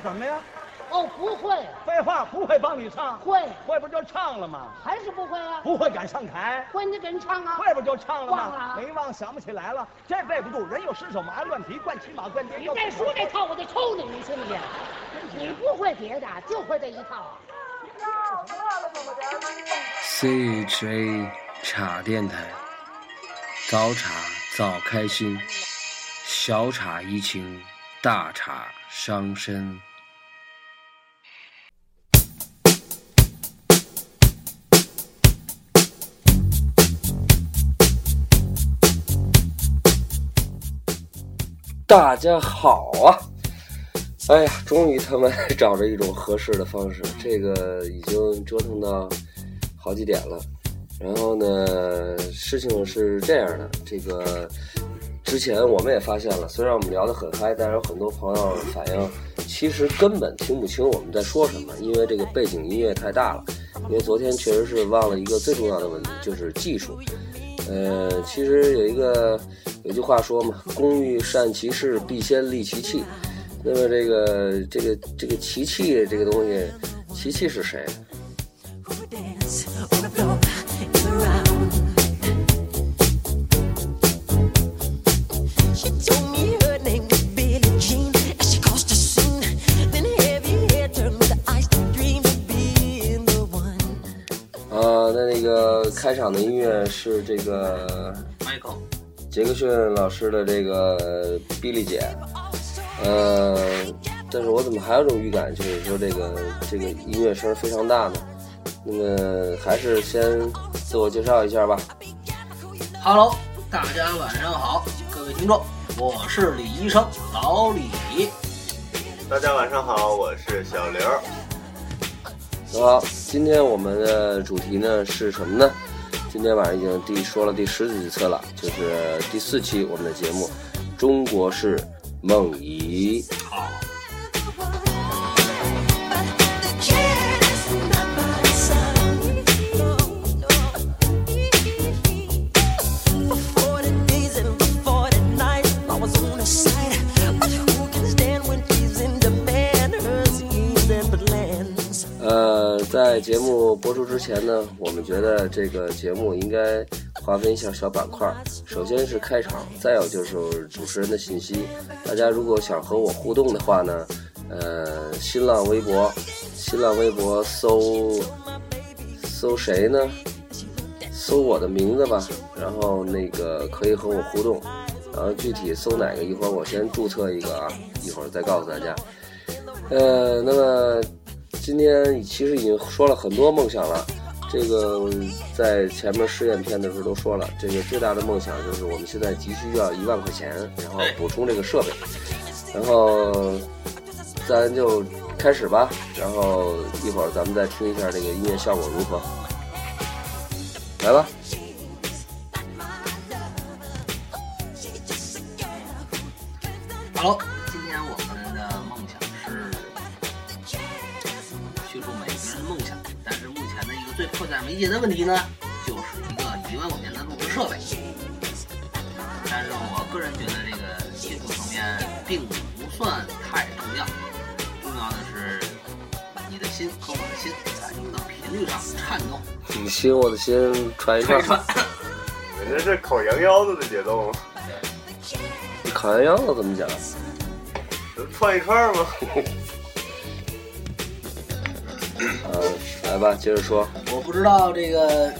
什么呀？哦，不会，废话，不会帮你唱，会会不就唱了吗？还是不会啊？不会敢上台，会，你给人唱啊？会不就唱了吗？忘了没忘，想不起来了。这背不住，人有失手，马乱蹄，惯骑马，惯颠。你再说这套，我就抽你，你信不信？你不会别的，就会这一套。CHA 茶电台，早茶早开心，小茶怡情，大茶伤身。大家好啊！哎呀，终于他们 找着一种合适的方式，这个已经折腾到好几点了。然后呢，事情是这样的，这个之前我们也发现了，虽然我们聊得很嗨，但是有很多朋友反映，其实根本听不清我们在说什么，因为这个背景音乐太大了。因为昨天确实是忘了一个最重要的问题，就是技术。呃，其实有一个有句话说嘛，“工欲善其事，必先利其器”。那么这个这个这个奇器这个东西，奇器是谁？啊，那那个开场的音乐是这个杰克逊老师的这个比利姐，呃，但是我怎么还有种预感，就是说这个这个音乐声非常大呢？那么还是先自我介绍一下吧。Hello，大家晚上好，各位听众，我是李医生老李。大家晚上好，我是小刘。好，今天我们的主题呢是什么呢？今天晚上已经第说了第十几次了，就是第四期我们的节目《中国式梦遗》。好，节目播出之前呢，我们觉得这个节目应该划分一下小板块。首先是开场，再有就是主持人的信息。大家如果想和我互动的话呢，呃，新浪微博，新浪微博搜搜谁呢？搜我的名字吧，然后那个可以和我互动。然后具体搜哪个，一会儿我先注册一个啊，一会儿再告诉大家。呃，那么今天其实已经说了很多梦想了。这个在前面试验片的时候都说了，这个最大的梦想就是我们现在急需要一万块钱，然后补充这个设备，然后咱就开始吧。然后一会儿咱们再听一下这个音乐效果如何。来吧，Hello，最迫在眉睫的问题呢，就是一个一万块钱的录制设备。但是我个人觉得这个技术层面并不算太重要，重要的是你的心和我的心在一个频率上颤动。你心我的心串一串串，串，你这是烤羊腰子的节奏吗？你烤羊腰子怎么讲？这串一串吗？来吧，接着说。我不知道这个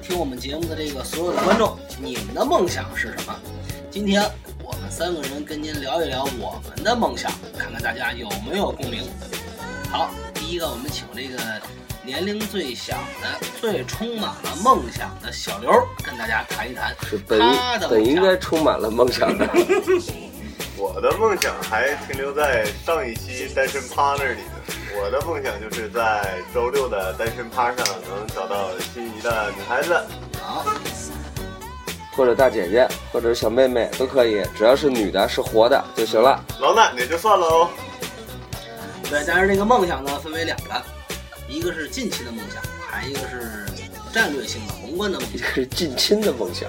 听我们节目的这个所有的观众，你们的梦想是什么？今天我们三个人跟您聊一聊我们的梦想，看看大家有没有共鸣。好，第一个我们请这个年龄最小的、最充满了梦想的小刘跟大家谈一谈是本他的梦想。本应该充满了梦想的。我的梦想还停留在上一期单身趴那里呢。我的梦想就是在周六的单身趴上能找到心仪的女孩子。好，或者大姐姐，或者小妹妹都可以，只要是女的，是活的就行了。老奶奶就算了哦。对，但是这个梦想呢，分为两个，一个是近期的梦想，还一个是战略性的宏观的梦想。一个是近亲的梦想。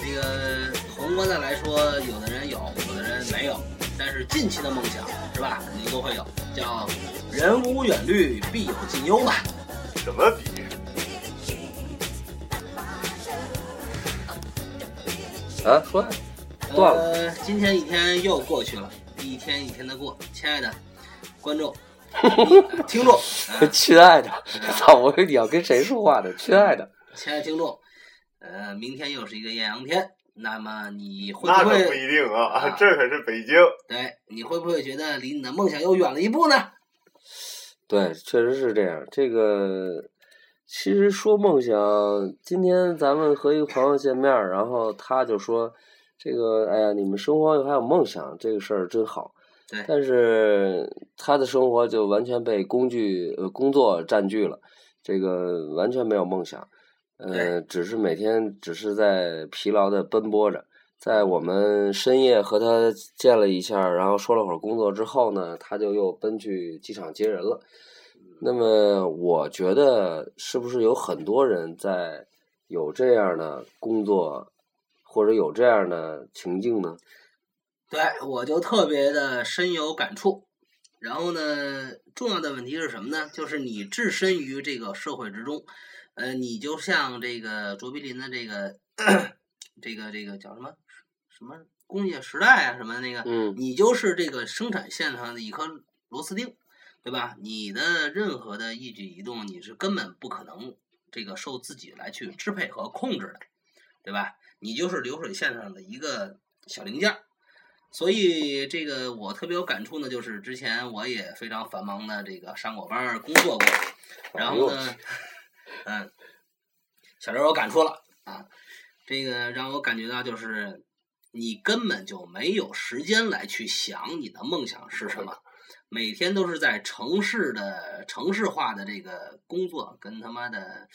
这个宏观的来说，有的人有，有的人没有，但是近期的梦想是吧，肯定都会有，叫人无远虑，必有近忧嘛。什么比喻？啊，说呀断了。呃，今天一天又过去了，一天一天的过，亲爱的观众、呃 听众、啊亲爱的，操！我以为你要跟谁说话呢？亲爱的，亲爱的听众，呃，明天又是一个艳阳天，那么你会那不会可不一定啊啊，这可是北京。对？你会不会觉得离你的梦想又远了一步呢？对，确实是这样。这个其实说梦想，今天咱们和一个朋友见面，然后他就说，这个哎呀，你们生活还有梦想，这个事儿真好。对但是他的生活就完全被工具呃工作占据了，这个完全没有梦想，呃，只是每天只是在疲劳的奔波着。在我们深夜和他见了一下，然后说了会儿工作之后呢，他就又奔去机场接人了。那么，我觉得是不是有很多人在有这样的工作，或者有这样的情境呢？对，我就特别的深有感触。然后呢，重要的问题是什么呢？就是你置身于这个社会之中，呃，你就像这个卓别林的这个这个这个叫什么什么工业时代啊，什么那个，嗯你就是这个生产线上的一颗螺丝钉，对吧？你的任何的一举一动，你是根本不可能这个受自己来去支配和控制的，对吧？你就是流水线上的一个小零件。所以这个我特别有感触呢，就是之前我也非常繁忙的这个上过班儿工作过，然后呢，嗯，小刘有感触了啊，这个让我感觉到就是你根本就没有时间来去想你的梦想是什么，每天都是在城市的城市化的这个工作跟他妈的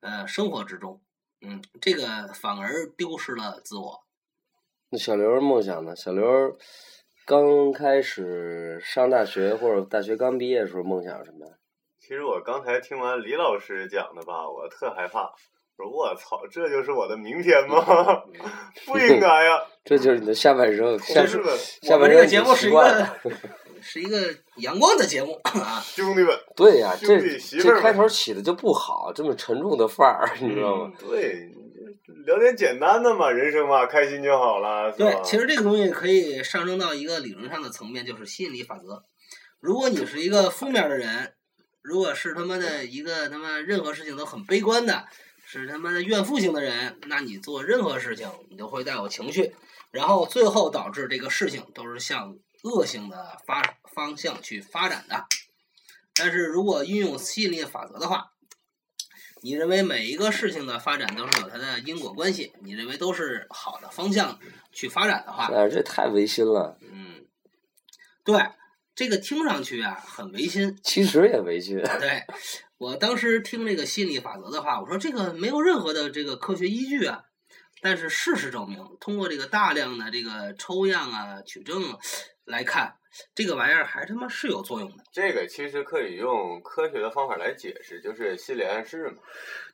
呃生活之中，嗯，这个反而丢失了自我。那小刘梦想呢？小刘刚开始上大学或者大学刚毕业的时候，梦想是什么呀？其实我刚才听完李老师讲的吧，我特害怕，说我操，这就是我的明天吗？不应该呀，这就是你的下半生，下同志们、我们这个下半生已经节目是一。个是一个阳光的节目啊，兄弟们，对呀、兄这这开头起的就不好，这么沉重的范儿，你知道吗？对，聊点简单的嘛，人生嘛，开心就好了，对，其实这个东西可以上升到一个理论上的层面，就是吸引力法则。如果你是一个负面的人，如果是他妈的一个他妈任何事情都很悲观的，是他妈的怨妇型的人，那你做任何事情你都会带有情绪，然后最后导致这个事情都是向恶性的发方向去发展的。但是如果运用吸引力法则的话，你认为每一个事情的发展都是有它的因果关系，你认为都是好的方向去发展的话，那，这太违心了，嗯，对，这个听上去啊很违心。其实也违心。对我当时听这个吸引力法则的话，我说这个没有任何的这个科学依据啊。但是事实证明，通过这个大量的这个抽样啊、取证啊来看，这个玩意儿还他妈是有作用的。这个其实可以用科学的方法来解释，就是心理暗示嘛。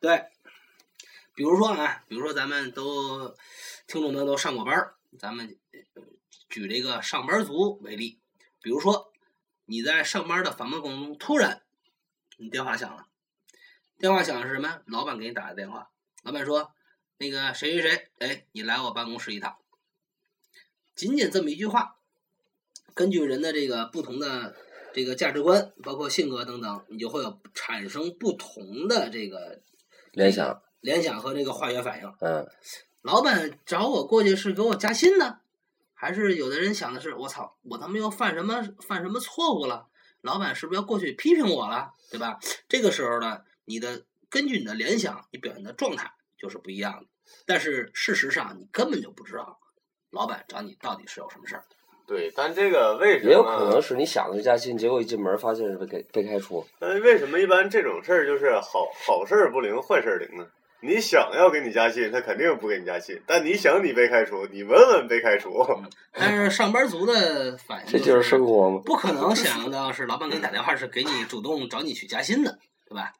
对，比如说啊，比如说咱们都听众们都上过班儿，咱们呃举这个上班族为例，比如说你在上班的繁忙过程中，突然你电话响了，电话响的是什么？老板给你打的电话，老板说那个谁谁谁，哎，你来我办公室一趟。仅仅这么一句话，根据人的这个不同的这个价值观，包括性格等等，你就会有产生不同的这个联想，联想和这个化学反应。嗯，老板找我过去是给我加薪呢，还是有的人想的是我操，我他妈又犯什么犯什么错误了？老板是不是要过去批评我了？对吧？这个时候呢，你的根据你的联想，你表现的状态就是不一样的。但是事实上，你根本就不知道老板找你到底是有什么事儿。对，但这个为什么？也有可能是你想的加薪，结果一进门发现是被给被开除。但为什么一般这种事儿就是好好事儿不灵，坏事儿灵呢？你想要给你加薪，他肯定不给你加薪；但你想你被开除，你稳稳被开除。但是上班族的反应、这就是生活吗？不可能想象到是老板给你打电话是给你主动找你去加薪的，对吧？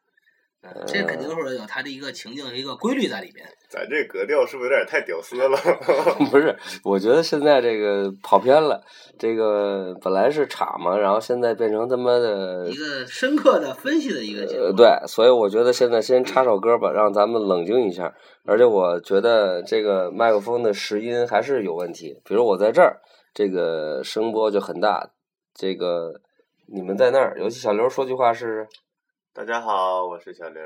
嗯这肯定是有它的一个情境、一个规律在里边。咱这格调是不是有点太屌丝了？不是，我觉得现在这个跑偏了。这个本来是岔嘛，然后现在变成他妈的一个深刻的分析的一个节目。呃，对，所以我觉得现在先插首歌吧，让咱们冷静一下。而且我觉得这个麦克风的拾音还是有问题，比如我在这儿，这个声波就很大，这个你们在那儿，尤其小刘说句话是，大家好，我是小刘。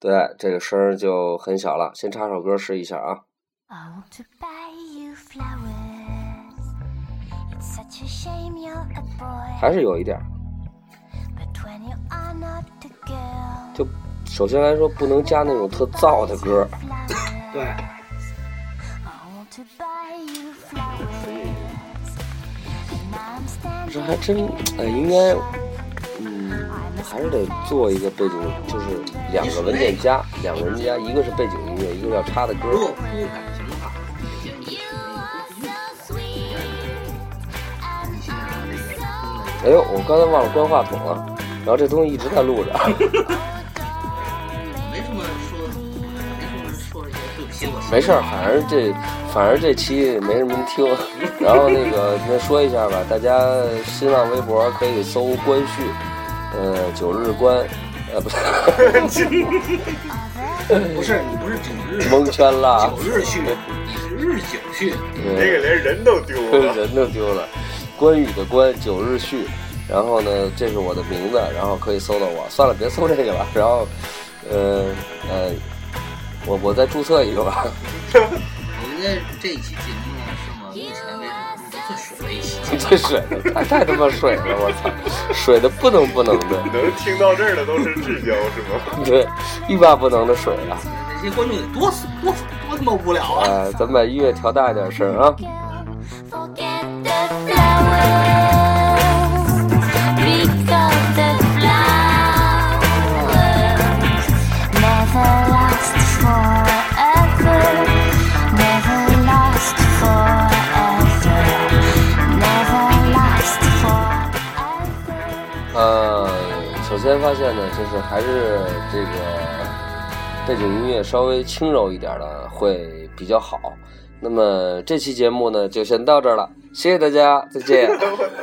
对，这个声就很小了。先插首歌试一下啊。I want to buy you flowers. It's such a shame you're a boy. 还是有一点儿，But when you are not a girl, 就首先来说不能加那种特燥的歌。flowers. 对，I want to buy you flowers. And I'm standing 这还真，哎，应该，嗯，还是得做一个背景，就是两个文件夹，两个文件夹，一个是背景音乐，一个要插的歌。哎呦，我刚才忘了关话筒了，然后这东西一直在录着。没什么说，没什么说这些对不起我。没事儿，反正这反正这期没什么人听。然后那个那说一下吧，大家新浪微博可以搜“关旭”，呃，九日关，呃，不是 不是你不是九日蒙圈了九，日续，你是日久续。那对，个连人都丢了。人都丢了。关羽的关，九日旭。然后呢，这是我的名字，然后可以搜到我。算了，别搜这个了。然后，呃呃，我我再注册一个吧。我觉得这一期节 这水的太太他妈水了，我操，水的不能不能的。能听到这儿的都是至交是吗？对，欲罢不能的水啊！这些观众得多多多他妈无聊啊！呃，咱们把音乐调大一点声啊！发现呢，就是还是这个背景音乐稍微轻柔一点的会比较好。那么这期节目呢，就先到这儿了，谢谢大家，再见。